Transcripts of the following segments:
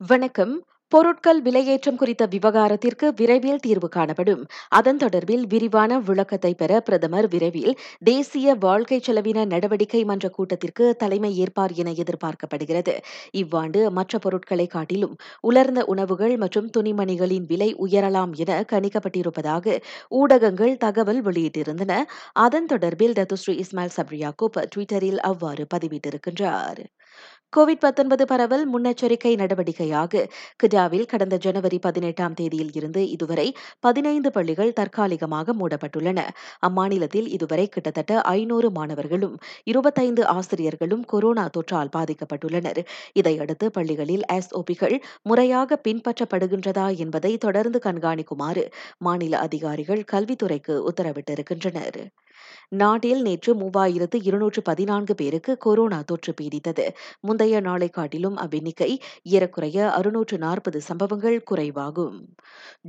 வணக்கம். பொருட்கள் விலையேற்றம் குறித்த விவகாரத்திற்கு விரைவில் தீர்வு காணப்படும். அதன் தொடர்பில் விரிவான விளக்கத்தை பெற பிரதமர் விரைவில் தேசிய வாழ்க்கை செலவின நடவடிக்கை மன்ற கூட்டத்திற்கு தலைமை ஏற்பார் என எதிர்பார்க்கப்படுகிறது. இவ்வாண்டு மற்ற பொருட்களை காட்டிலும் உலர்ந்த உணவுகள் மற்றும் துணிமணிகளின் விலை உயரலாம் என கணிக்கப்பட்டிருப்பதாக ஊடகங்கள் தகவல் வெளியிட்டிருந்தன. அதன் தொடர்பில் டத்துஸ்ரீ இஸ்மாயில் சப்ரி யாக்கூப் டுவிட்டரில் அவ்வாறு பதிவிட்டிருக்கின்றார். கோவிட் பரவல் முன்னெச்சரிக்கை நடவடிக்கையாக கிடாவில் கடந்த ஜனவரி பதினெட்டாம் தேதியில் இருந்து இதுவரை பதினைந்து பள்ளிகள் தற்காலிகமாக மூடப்பட்டுள்ளன. அம்மாநிலத்தில் இதுவரை கிட்டத்தட்ட ஐநூறு மாணவர்களும் இருபத்தைந்து ஆசிரியர்களும் கொரோனா தொற்றால் பாதிக்கப்பட்டுள்ளனர். இதையடுத்து பள்ளிகளில் எஸ்ஓபிகள் முறையாக பின்பற்றப்படுகின்றதா என்பதை தொடர்ந்து கண்காணிக்குமாறு மாநில அதிகாரிகள் கல்வித்துறைக்கு உத்தரவிட்டிருக்கின்றனர். நாட்டில் நேற்று மூவாயிரத்து இருநூற்று பதினான்கு பேருக்கு கொரோனா தொற்று பீடித்தது. முந்தைய நாளை காட்டிலும் அவ்வெண்ணிக்கை ஏறக்குறைய அறுநூற்று நாற்பது சம்பவங்கள் குறைவாகும்.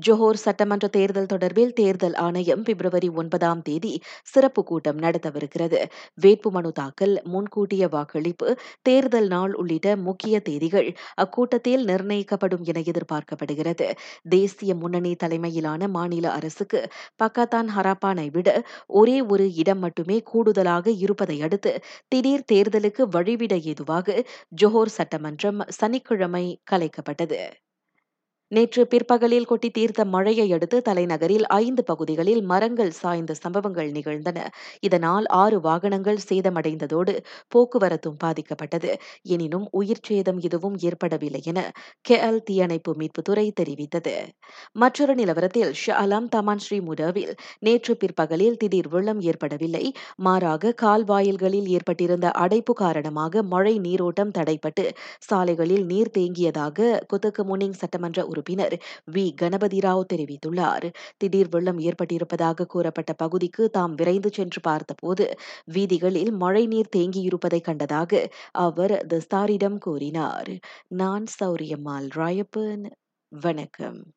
ஜொஹோர் சட்டமன்ற தேர்தல் தொடர்பில் தேர்தல் ஆணையம் பிப்ரவரி ஒன்பதாம் தேதி சிறப்பு கூட்டம் நடத்தவிருக்கிறது. வேட்புமனு தாக்கல், முன்கூட்டிய வாக்களிப்பு, தேர்தல் நாள் உள்ளிட்ட முக்கிய தேதிகள் அக்கூட்டத்தில் நிர்ணயிக்கப்படும் என எதிர்பார்க்கப்படுகிறது. தேசிய முன்னணி தலைமையிலான மாநில அரசுக்கு பக்காத்தான் ஹராப்பானை விட ஒரே ஒரு இடம் மட்டுமே கூடுதலாக இருப்பதை அடுத்து திடீர் தேர்தலுக்கு வழிவிட ஏதுவாக ஜொஹோர் சட்டமன்றம் சனிக்கிழமை கலைக்கப்பட்டது. நேற்று பிற்பகலில் கொட்டி தீர்த்த மழையை அடுத்து தலைநகரில் ஐந்து பகுதிகளில் மரங்கள் சாய்ந்த சம்பவங்கள் நிகழ்ந்தன. இதனால் ஆறு வாகனங்கள் சேதமடைந்ததோடு போக்குவரத்தும் பாதிக்கப்பட்டது. எனினும் உயிர் சேதம் எதுவும் ஏற்படவில்லை என கெஎல் தீயணைப்பு மீட்புத்துறை தெரிவித்தது. மற்றொரு நிலவரத்தில் ஷாலாம் தமான் ஸ்ரீ முடாவில் நேற்று பிற்பகலில் திடீர் வெள்ளம் ஏற்படவில்லை. மாறாக கால்வாயில்களில் ஏற்பட்டிருந்த அடைப்பு காரணமாக மழை நீரோட்டம் தடைபட்டு சாலைகளில் நீர் தேங்கியதாக கொத்தகமுனிங் சட்டமன்ற உறுப்பினர் வி கணபதி ராவ் தெரிவித்துள்ளார். திடீர் வெள்ளம் ஏற்பட்டிருப்பதாக கூறப்பட்ட பகுதிக்கு தாம் விரைந்து சென்று பார்த்தபோது வீதிகளில் மழைநீர் தேங்கியிருப்பதை கண்டதாக அவர் தஸ்தாரிடம் கூறினார். நான் சௌரியம்மாள் ராயப்பன் வணக்கம்.